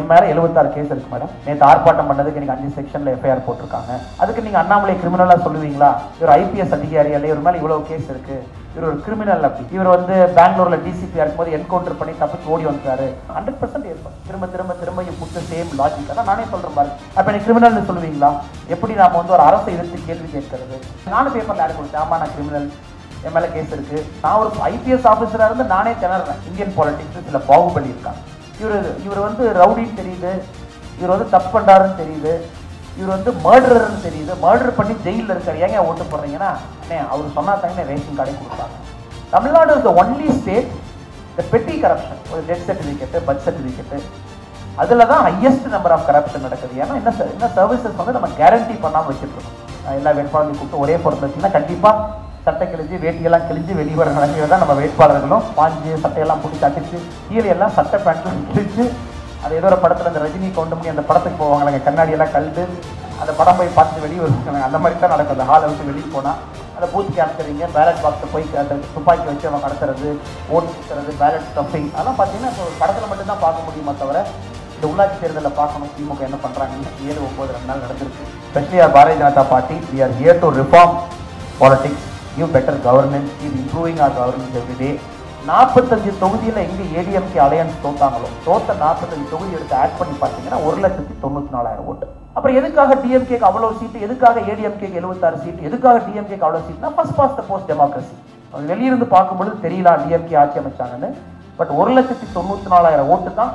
என் மேலே எழுபத்தாறு கேஸ் இருக்கு மேடம் நேற்று ஆர்ப்பாட்டம் பண்ணதுக்கு நீங்கள் அஞ்சு செக்ஷன்ல எஃப்ஐஆர் போட்டிருக்காங்க. அதுக்கு நீங்க அண்ணாமலை கிரிமினலா சொல்லுவீங்களா? இவர் ஐபிஎஸ் அதிகாரி அல்ல இவர் மேல இவ்வளவு கேஸ் இருக்கு. இவர் ஒரு கிரிமினல் அப்படி. இவர் வந்து பெங்களூர்ல டிசிபி இருக்கும்போது என்கவுண்டர் பண்ணி தப்பிச்சு ஓடி வந்துட்டாரு. ஹண்ட்ரட் பர்சன்ட் ஏற்படும் திரும்ப திரும்ப திரும்ப புத்த சேம் லாஜிக் அதான் நானே சொல்றேன் பாருங்க அப்ப எனக்கு கிரிமினல்னு சொல்லுவீங்களா? எப்படி நாம வந்து ஒரு அரசை எதிர்த்து கேள்வி கேட்கறது? நானும் பேப்பர்ல ஆட் கொடுத்தேன்? ஆமா நான் கிரிமினல் என் மேல கேஸ் இருக்கு. நான் ஒரு ஐபிஎஸ் ஆஃபீஸராக இருந்து நானே திணறேன். இந்தியன் பாலிடிக்ஸ் சில பாகுபலி இருக்காங்க இவர் இவர் வந்து ரவுடின்னு தெரியுது. இவர் வந்து தப்பு பண்றாருன்னு தெரியுது. இவர் வந்து மர்டரர்னு தெரியுது. மர்டர் பண்ணி ஜெயிலில் இருக்கார். ஏங்க ஓட்டு போடுறீங்கன்னா அண்ணே அவர் சொன்னா தாங்க ரேஷன் கார்டே கொடுப்பாங்க. Tamil Nadu is the only state the petty corruption ஒரு டெத் சர்டிஃபிகேட்டு பர்த் சர்டிஃபிகேட்டு அதில் தான் ஹையஸ்ட் நம்பர் ஆஃப் கரப்ஷன் நடக்குது. ஏன்னா என்ன என்ன சர்வீசஸ் வந்து நம்ம கேரண்டி பண்ணாமல் வச்சுருக்கோம் எல்லா வேட்பாளர்களையும் கூப்பிட்டு ஒரே பொருள் வச்சுன்னா கண்டிப்பாக சட்டை கிழிஞ்சு வேட்டியெல்லாம் கிழிஞ்சு வெளியே வர நிலைமையில தான் நம்ம வேட்பாளர்களும் பாஞ்சு சட்டையெல்லாம் பிடிச்சி அடிச்சு கீழே எல்லாம் சட்டை பேண்ட்லாம் கிழிச்சு அது ஏதோ ஒரு படத்தில் அந்த ரஜினி கவுண்டமணி அந்த படத்துக்கு போவாங்களாங்க கண்ணாடியெல்லாம் கழுது அந்த படம் போய் பார்த்து வெளியே வருவாங்க அந்த மாதிரி தான் நடக்கும். அந்த ஹாலை விட்டு வெளியே போனால் அந்த பூத் கேப்சரிங்க பேலட் பாக்ஸை போய் அந்த துப்பாக்கி வச்சு அவங்க கடத்துறது ஓட்டு சுற்றுறது பேலட் ஸ்டஃபிங் அதெல்லாம் பார்த்தீங்கன்னா இப்போ படத்தில் மட்டும்தான் பார்க்க முடியுமா தவிர இந்த உள்ளாட்சி தேர்தலில் பார்க்கணும். திமுக என்ன பண்ணுறாங்கன்னு ஏழு ஒம்பது ரெண்டு நாள் நடந்திருக்கு. Specially our Bharatiya Janata party. We are here to reform politics give better governance keep improving our governance everyday நாற்பத்தஞ்சு தொகுதியில் எங்கே ஏடிஎம்கே அலையன்ஸ் தோத்தாங்களோ தோத்த நாற்பத்தஞ்சு தொகுதி எடுத்து ஆட் பண்ணி பார்த்தீங்கன்னா ஒரு லட்சத்தி தொண்ணூற்றி நாலாயிரம் ஓட்டு. அப்புறம் எதுக்காக டிஎம்கேக்கு அவ்வளோ சீட்டு எதுக்காக ஏடிஎம்கேக்கு எழுபத்தாறு சீட்டு எதுக்காக டிஎம்கேக்கு அவ்வளோ சீட்னா first past the post democracy வெளியிருந்து பார்க்கும்பொழுது தெரியல டிஎம்கே ஆட்சி அமைச்சாங்கன்னு. பட் ஒரு லட்சத்தி தொண்ணூற்றி நாலாயிரம் ஓட்டு தான்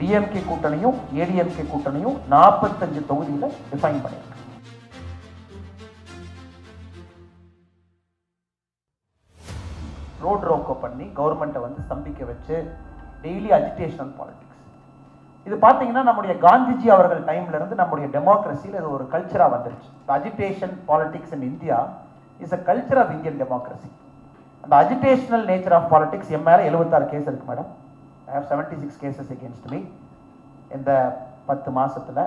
டிஎம்கே கூட்டணியும் ஏடிஎம்கே கூட்டணியும் நாற்பத்தஞ்சு தொகுதியில் டிஃபைன் பண்ணியிருக்கு. ரோட் ரோக்கோ பண்ணி கவர்மெண்ட்டை வந்து ஸ்தம்பிக்க வச்சு டெய்லி அஜிடேஷனல் பாலிடிக்ஸ் இது பார்த்தீங்கன்னா நம்முடைய காந்திஜி அவர்கள் டைம்ல இருந்து நம்முடைய டெமோக்ரஸியில் இது ஒரு கல்ச்சராக வந்துருச்சு. Agitation politics in India is a culture of Indian democracy அந்த அஜிடேஷனல் நேச்சர் ஆஃப் பாலிடிக்ஸ் என் மேலே எழுபத்தாறு கேஸ் இருக்குது madam I have seventy six cases against me இந்த பத்து மாதத்தில்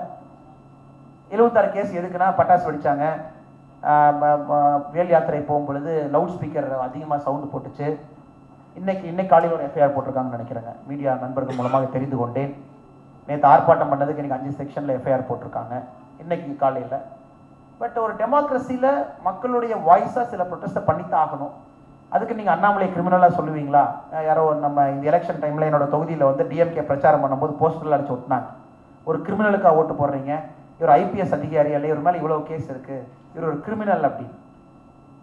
எழுபத்தாறு கேஸ் எதுக்குன்னா பட்டாசு வெடித்தாங்க வேல் யாத்திரை போகும் பொழுது லவுட் ஸ்பீக்கர் அதிகமாக சவுண்டு போட்டுச்சு. இன்னைக்கு இன்னைக்கு காலையில் ஒரு எஃப்ஐஆர் போட்டிருக்காங்கன்னு நினைக்கிறேங்க. மீடியா நண்பர்கள் மூலமாக தெரிந்து கொண்டேன். நேற்று ஆர்ப்பாட்டம் பண்ணதுக்கு இன்றைக்கி அஞ்சு செக்ஷனில் எஃப்ஐஆர் போட்டிருக்காங்க. இன்னைக்கு காலையில். பட் ஒரு டெமோக்ரஸியில் மக்களுடைய வாய்ஸாக சில ப்ரொட்டஸ்ட்டை பண்ணித்தான் ஆகணும். அதுக்கு நீங்கள் அண்ணாமலை கிரிமினலாக சொல்லுவீங்களா? யாரோ நம்ம இந்த எலெக்ஷன் டைமில் என்னோட தொகுதியில் வந்து டிஎம்கே பிரச்சாரம் பண்ணும்போது போஸ்டரில் அடிச்சு ஒட்டினாங்க. ஒரு கிரிமினலுக்காக ஓட்டு போடுறீங்க. இவர் ஐபிஎஸ் அதிகாரி அல்ல இவர் மேலே இவ்வளோ கேஸ் இருக்குது இவர் ஒரு கிரிமினல் அப்படி.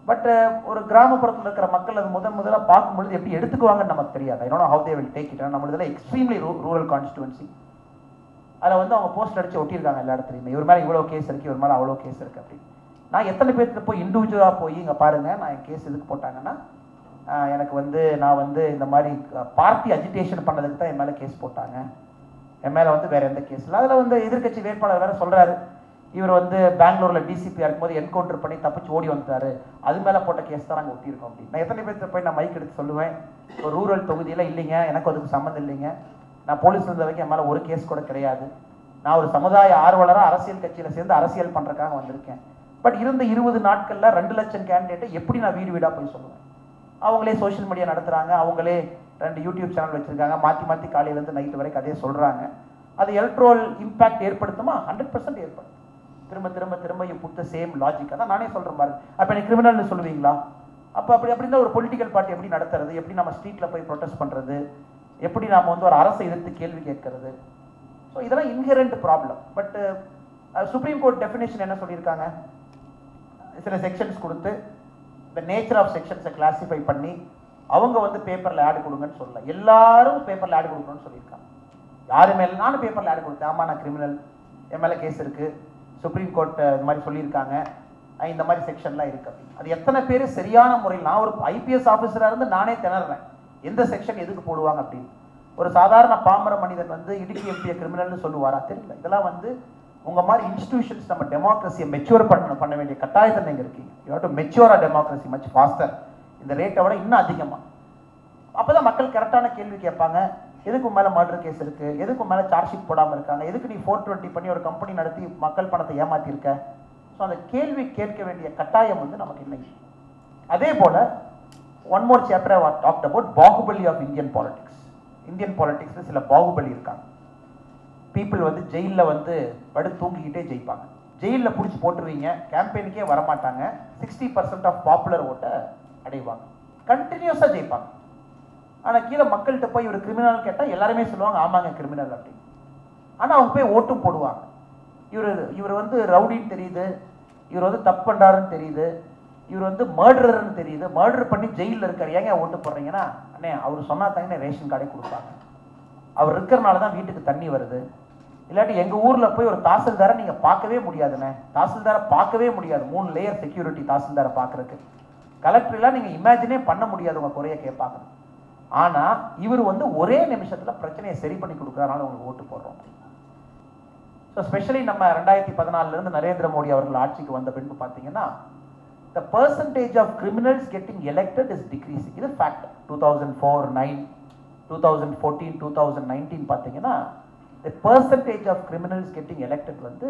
பட் ஒரு கிராமப்புறத்தில் இருக்கிற மக்கள் அது முதன் முதலாக பார்க்கும்பொழுது எப்படி எடுத்துக்குவாங்கன்னு நமக்கு தெரியாது. I how they will take it நம்மளதுல extremely rural constituency அதில் வந்து அவங்க போஸ்ட் அடிச்சு ஒட்டியிருக்காங்க எல்லா இடத்துலையுமே. இவர் மேலே இவ்வளோ கேஸ் இருக்குது இவர் மேலே அவ்வளோ கேஸ் இருக்குது அப்படி. நான் எத்தனை பேர்த்துல போய் இண்டிவிஜுவலாக போய் இங்கே பாருங்கள் நான் என் கேஸ் எதுக்கு போட்டாங்கன்னா எனக்கு வந்து நான் வந்து இந்த மாதிரி பார்ட்டி அஜிடேஷன் பண்ணதுக்கு தான் என் மேலே கேஸ் போட்டாங்க. என் மேலே வந்து வேற எந்த கேஸ் இல்லை. அதில் வந்து எதிர்க்கட்சி வேட்பாளர் வேற சொல்றாரு. இவர் வந்து பெங்களூர்ல டிசிபி இருக்கும்போது என்கவுண்டர் பண்ணி தப்பிச்சு ஓடி வந்துட்டாரு. அது மேலே போட்ட கேஸ் தான் நாங்கள் ஒட்டியிருக்கோம் அப்படின்னு. நான் எத்தனை பேர்த்த போய் நான் மைக் எடுத்து சொல்லுவேன்? ஒரு ரூரல் தொகுதியில் இல்லைங்க. எனக்கு அதுக்கு சம்மந்தம் இல்லைங்க. நான் போலீஸ் இருந்த வரைக்கும் என் மேலே ஒரு கேஸ் கூட கிடையாது. நான் ஒரு சமுதாய ஆர்வலராக அரசியல் கட்சியில் சேர்ந்து அரசியல் பண்ணுறதுக்காக வந்திருக்கேன். பட் இருந்த இருபது நாட்கள்ல ரெண்டு லட்சம் கேண்டிடேட்டை எப்படி நான் வீடு வீடாக போய் சொல்லுவேன்? அவங்களே சோஷியல் மீடியா நடத்துறாங்க. அவங்களே ரெண்டு யூடியூப் சேனல் வச்சிருக்காங்க. மாற்றி மாற்றி காலையிலேருந்து நைட்டு வரைக்கும் அதே சொல்கிறாங்க அது எலக்ட்ரோல் இம்பேக்ட் ஏற்படுத்துமா? ஹண்ட்ரட் பர்சன்ட் ஏற்படுத்தும். திரும்ப திரும்ப திரும்ப you put the same logic அதான் நானே சொல்கிற பாருங்க அப்போ எனக்கு கிரிமினல்னு சொல்லுவீங்களா? அப்போ அப்படி அப்படி இருந்தால் ஒரு பொலிட்டிக்கல் பார்ட்டி எப்படி நடத்துறது? எப்படி நம்ம ஸ்ட்ரீட்டில் போய் ப்ரொட்டஸ்ட் பண்ணுறது எப்படி நாம் வந்து ஒரு அரசை எதிர்த்து கேள்வி கேட்கறது? ஸோ இதெல்லாம் inherent problem but supreme court definition என்ன சொல்லியிருக்காங்க? சில செக்ஷன்ஸ் கொடுத்து இந்த நேச்சர் ஆஃப் செக்ஷன்ஸை கிளாஸிஃபை பண்ணி அவங்க வந்து பேப்பரில் ஆடு கொடுங்கன்னு சொல்லல. எல்லாரும் பேப்பரில் ஆடு கொடுக்கணும்னு சொல்லியிருக்காங்க. யாரு மேல நானும் பேப்பரில் ஆடு கொடுத்தேன். ஆமா நான் கிரிமினல் என் மேலே கேஸ் இருக்கு. சுப்ரீம் கோர்ட் இந்த மாதிரி சொல்லியிருக்காங்க. இந்த மாதிரி செக்ஷன்லாம் இருக்கு அப்படின்னு. அது எத்தனை பேர் சரியான முறையில் நான் ஒரு ஐபிஎஸ் ஆஃபீஸராக இருந்து நானே திணறேன். எந்த செக்ஷன் எதுக்கு போடுவாங்க அப்படின்னு. ஒரு சாதாரண பாமர மனிதன் வந்து இடுக்கி எம்பியை கிரிமினல்னு சொல்லுவாரா? தெரியல. இதெல்லாம் வந்து உங்க மாதிரி இன்ஸ்டிடியூஷன்ஸ் நம்ம டெமோக்ரஸியை மெச்சூர் பண்ண பண்ண வேண்டிய கட்டாயத்தில் நீங்கள் இருக்கீங்க. You to mature democracy much faster இந்த ரேட்டை விட இன்னும் அதிகமாக அப்போ தான் மக்கள் கரெக்டான கேள்வி கேட்பாங்க. எதுக்கு மேலே மர்டர் கேஸ் இருக்குது எதுக்கு மேலே சார்ஜ் ஷீட் போடாமல் இருக்காங்க? எதுக்கு நீ ஃபோர் டுவெண்ட்டி பண்ணி ஒரு கம்பெனி நடத்தி மக்கள் பணத்தை ஏமாத்திருக்க ஸோ அந்த கேள்வி கேட்க வேண்டிய கட்டாயம் வந்து நமக்கு இல்லை அதே போல் one more chapter talked about Baahubali of Indian politics Indian பாலிடிக்ஸில் சில பாகுபலி இருக்காங்க. பீப்புள் வந்து ஜெயிலில் வந்து படு தூங்கிக்கிட்டே ஜெயிப்பாங்க. ஜெயிலில் பிடிச்சி போட்டுருவீங்க. கேம்பெயினுக்கே வரமாட்டாங்க. சிக்ஸ்டி பர்சன்ட் ஆஃப் பாப்புலர் ஓட்டை அடைவாங்க. கண்டினியூஸாக ஜெயிப்பாங்க. ஆனால் கீழே மக்கள்கிட்ட போய் இவர் கிரிமினல் கேட்டால் எல்லாருமே சொல்லுவாங்க ஆமாங்க கிரிமினல் அப்படின்னு. ஆனால் அவங்க போய் ஓட்டும் போடுவாங்க. இவர் இவர் வந்து ரவுடின்னு தெரியுது. இவர் வந்து தப்பு பண்ணுறாருன்னு தெரியுது. இவர் வந்து மர்டரர்னு தெரியுது. மர்டர் பண்ணி ஜெயிலில் இருக்கார். ஏங்க ஓட்டு போடுறீங்கன்னா? அண்ணே அவர் சொன்னா தாங்க ரேஷன் கார்டே கொடுப்பாங்க. அவர் இருக்கிறனால தான் வீட்டுக்கு தண்ணி வருது. இல்லாட்டி எங்கள் ஊரில் போய் ஒரு தாசில்தாரை நீங்கள் பார்க்கவே முடியாதுண்ணே. தாசில்தாரை பார்க்கவே முடியாது. மூணு லேயர் செக்யூரிட்டி தாசில்தாரை பார்க்கறதுக்கு. கலெக்டர்லாம் நீங்கள் இமேஜினே பண்ண முடியாது உங்கள் குறைய கேட்பாங்க. ஆனால் இவர் வந்து ஒரே நிமிஷத்தில் பிரச்சனையை சரி பண்ணி கொடுக்குறதுனால உங்களுக்கு ஓட்டு போடுறோம். ஸோ ஸ்பெஷலி நம்ம ரெண்டாயிரத்தி பதினாலிருந்து நரேந்திர மோடி அவர்கள் ஆட்சிக்கு வந்த பின்பு பார்த்தீங்கன்னா the percentage of criminals getting elected is decreasing இது fact two thousand four nine two thousand fourteen two thousand nineteen பார்த்தீங்கன்னா the percentage of criminals getting elected வந்து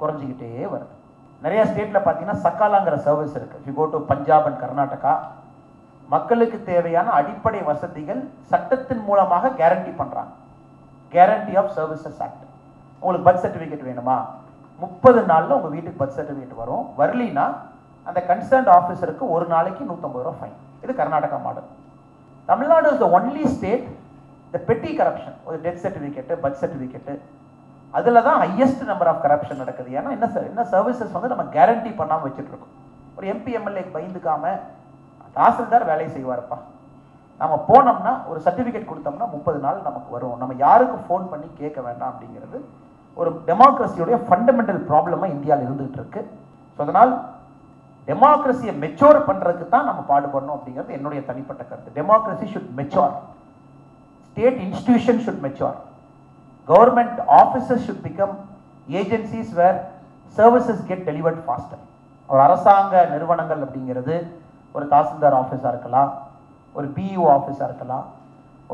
குறைஞ்சிக்கிட்டே வருது. நிறைய ஸ்டேட்டில் பார்த்தீங்கன்னா சக்காலாங்கிற சர்வீஸ் இருக்கு. You go to Punjab and Karnataka மக்களுக்கு தேவையான அடிப்படை வசதிகள் சட்டத்தின் மூலமாக கேரண்டி பண்றாங்க. கேரண்டி ஆஃப் சர்வீசஸ் ஆக்ட் உங்களுக்கு பர்த் சர்டிஃபிகேட் வேணுமா? முப்பது நாள்ல உங்க வீட்டுக்கு பர்த் சர்டிஃபிகேட் வரும். வரலினா அந்த கன்சர்ன்ட் ஆஃபீஸருக்கு ஒரு நாளைக்கு நூற்றம்பது ரூபா ஃபைன் இது Karnataka model Tamil Nadu is the only state the petty corruption ஒரு டெத் சர்டிஃபிகேட்டு பர்த் சர்டிஃபிகேட்டு அதில் தான் ஹையஸ்ட் நம்பர் ஆஃப் கரப்ஷன் நடக்குது. ஏன்னா என்ன ச- என்ன சர்வீசஸ் வந்து நம்ம கேரண்டி பண்ணாமல் வச்சுட்ருக்கோம் ஒரு எம்பி எம்எல்ஏக்கு பயந்துக்காம தாசில்தார் வேலையை செய்வார்ப்பா. நம்ம போனோம்னா ஒரு சர்டிஃபிகேட் கொடுத்தோம்னா முப்பது நாள் நமக்கு வரும். நம்ம யாருக்கும் ஃபோன் பண்ணி கேட்க வேண்டாம் அப்படிங்கிறது ஒரு டெமோக்ரஸியோடைய ஃபண்டமெண்டல் ப்ராப்ளமாக இந்தியாவில் இருந்துகிட்டு இருக்கு ஸோ அதனால் டெமோக்ரஸியை மெச்சோர் பண்ணுறதுக்கு தான் நம்ம பாடுபடணும் அப்படிங்கிறது என்னுடைய தனிப்பட்ட கருத்து. Democracy should mature state institution should mature government offices should become agencies where services get delivered faster ஒரு அரசாங்க நிறுவனங்கள் அப்படிங்கிறது ஒரு தாசில்தார் ஆஃபீஸாக இருக்கலாம் ஒரு பிஇஓ ஆஃபீஸாக இருக்கலாம்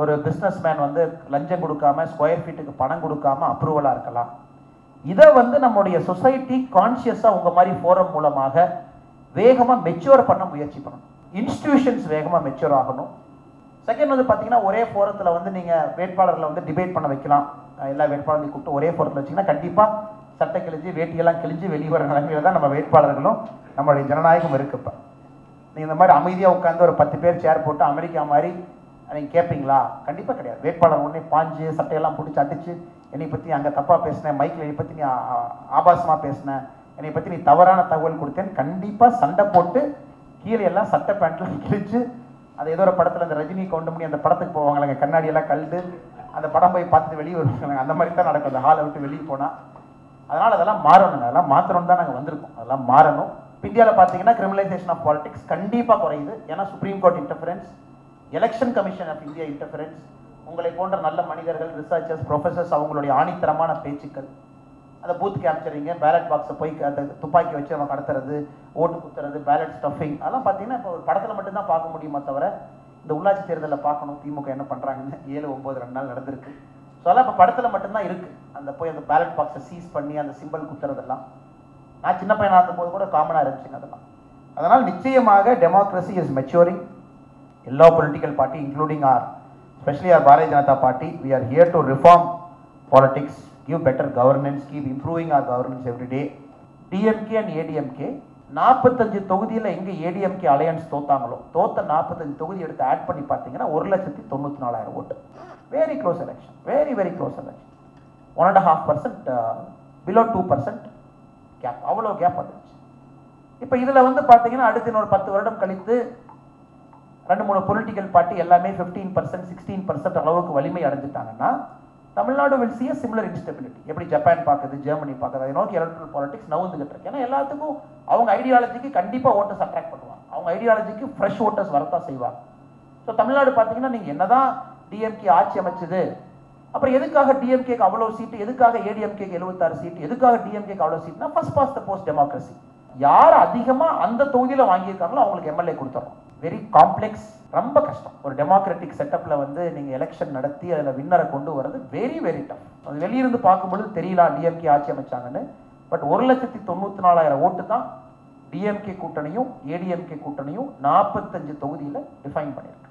ஒரு பிஸ்னஸ்மேன் வந்து லஞ்சம் கொடுக்காம ஸ்கொயர் ஃபீட்டுக்கு பணம் கொடுக்காம அப்ரூவலாக இருக்கலாம். இதை வந்து நம்முடைய சொசைட்டி கான்சியஸாக உங்கள் மாதிரி ஃபோரம் மூலமாக வேகமாக மெச்சூர் பண்ண முயற்சி பண்ணணும். இன்ஸ்டிடியூஷன்ஸ் வேகமாக மெச்சூர் ஆகணும். செகண்ட் வந்து பார்த்தீங்கன்னா ஒரே ஃபோரத்தில் வந்து நீங்கள் வேட்பாளர்களை வந்து டிபேட் பண்ண வைக்கலாம். எல்லா வேட்பாளர்களையும் கூப்பிட்டு ஒரே பொருத்தில் வச்சிங்கன்னா கண்டிப்பாக சட்டை கிழிஞ்சு வேட்டியெல்லாம் கிழிஞ்சு வெளியே வர நிலைமையில தான் நம்ம வேட்பாளர்களும் நம்மளுடைய ஜனநாயகம் இருக்கு இப்போ. நீங்கள் இந்த மாதிரி அமைதியாக உட்காந்து ஒரு பத்து பேர் சேர் போட்டு அமெரிக்கா மாதிரி நீங்கள் கேட்பீங்களா கண்டிப்பாக கிடையாது. வேட்பாளர் உடனே பாஞ்சு சட்டையெல்லாம் பிடிச்சி அடிச்சு என்னை பற்றி அங்கே தப்பாக பேசினேன் மைக்கில் என்னை பற்றி நீ ஆபாசமாக பேசினேன் என்னை பற்றி நீ தவறான தகவல் கொடுத்தேன் கண்டிப்பாக சண்டை போட்டு கீழே எல்லாம் சட்டை பேண்ட்லாம் கிழிச்சு அது ஏதோ ஒரு படத்தில் அந்த ரஜினி கவுண்டமணி அந்த படத்துக்கு போவாங்களேங்க. கண்ணாடியெல்லாம் எல்லாம் அந்த படம் போய் பார்த்துட்டு வெளியே வருவாங்க. அந்த மாதிரி தான் நடக்கும். அந்த ஹாலை விட்டு வெளியே போனால் அதனால் அதெல்லாம் மாறணுங்க. அதெல்லாம் மாற்றணும் தான் நாங்கள் வந்திருக்கோம். அதெல்லாம் மாறணும். இந்தியாவில் பார்த்தீங்கன்னா கிரிமினலைசேஷன் ஆஃப் பாலிடிக்ஸ் கண்டிப்பாக குறையுது. ஏன்னா supreme court interference election commission of India interference உங்களை போன்ற நல்ல மனிதர்கள் ரிசர்ச்சர்ஸ் ப்ரொஃபசர்ஸ் அவங்களுடைய ஆணித்தரமான பேச்சுக்கள் அந்த பூத் கேப்சரிங்க பேலட் பாக்ஸை போய் அந்த துப்பாக்கி வச்சு நம்ம கடத்துறது ஓட்டு குத்துறது பேலட் ஸ்டஃபிங் அதெல்லாம் பார்த்தீங்கன்னா இப்போ ஒரு படத்தில் மட்டும்தான் பார்க்க முடியுமா தவிர இந்த உள்ளாட்சி தேர்தலில் பார்க்கணும் திமுக என்ன பண்ணுறாங்கன்னு ஏழு ஒம்பது ரெண்டு நாள் நடந்திருக்கு. ஸோ அதெல்லாம் இப்போ படத்தில் மட்டும்தான் இருக்குது அந்த போய் அந்த பேலட் பாக்ஸை சீஸ் பண்ணி அந்த சிம்பிள் குத்துறதெல்லாம். நான் சின்ன பையனாக இருந்தபோது கூட காமனாக இருந்துச்சுங்க அதெல்லாம். அதனால் நிச்சயமாக டெமோக்ரஸி இஸ் மெச்சூரிங் எல்லா political party including our specially our Bharatiya Janata party we are here to reform politics give better governance keep improving our governance every day DMK and ADMK நாற்பத்தஞ்சு தொகுதியில் எங்கே ஏடிஎம்கே அலையன்ஸ் தோத்தாங்களோ தோத்த நாற்பத்தஞ்சு தொகுதி எடுத்து add பண்ணி பார்த்தீங்கன்னா ஒரு லட்சத்தி தொண்ணூற்றி நாலாயிரம் ஓட்டு. Very close election very very close election one and half percent below two percent gap அவ்வளோ கேப் வந்துருச்சு. இப்போ இதில் வந்து பார்த்தீங்கன்னா அடுத்து இன்னொரு பத்து வருடம் கழித்து ரெண்டு மூணு பொலிட்டிக்கல் பார்ட்டி எல்லாமே ஃபிஃப்டீன் பர்சன்ட் சிக்ஸ்டீன் பர்சன்ட் அளவுக்கு வலிமை அடைஞ்சிட்டாங்கன்னா Tamil Nadu will see a similar instability. எப்படி ஜப்பான் பார்க்குது ஜெர்மனி பார்க்குது அதை நோக்கி எலக்ட்ரல் பாலிடிக்ஸ் நவுந்துகிட்டு இருக்கு. ஏன்னா எல்லாத்துக்கும் அவங்க ஐடியாலஜிக்கு கண்டிப்பாக ஓட்டர்ஸ் அட்ராக்ட் பண்ணுவாங்க. அவங்க ஐடியாலஜிக்கு ஃப்ரெஷ் ஓட்டர்ஸ் வரத்தான் செய்வாங்க. ஸோ தமிழ்நாடு பார்த்தீங்கன்னா நீங்கள் என்னதான் டிஎம்கே ஆட்சி அமைச்சது அப்புறம் எதுக்காக டிஎம்கேக்கு அவ்வளோ சீட்டு எதுக்காக ஏடிஎம்கேக்கு எழுபத்தாறு சீட்டு எதுக்காக டிஎம்கேக்கு அவ்வளோ சீட்னா first past the post democracy யார் அதிகமாக அந்த தொகுதியில் வாங்கியிருக்காங்களோ அவங்களுக்கு எம்எல்ஏ கொடுத்துறோம். வெரி காம்ப்ளெக்ஸ் ரொம்ப கஷ்டம். ஒரு டெமோக்ராட்டிக் செட்டப்பில் வந்து நீங்கள் எலெக்ஷன் நடத்தி அதில் வின்னரை கொண்டு வர்றது வெரி வெரி டஃப் அது வெளியிருந்து பார்க்கும்பொழுது தெரியலாம் டிஎம்கே ஆட்சி அமைச்சாங்கன்னு. பட் ஒரு லட்சத்தி தொண்ணூற்றி நாலாயிரம் ஓட்டு தான் டிஎம்கே கூட்டணியும் ஏடிஎம்கே கூட்டணியும் நாற்பத்தஞ்சு தொகுதியில் டிஃபைன் பண்ணியிருக்கு.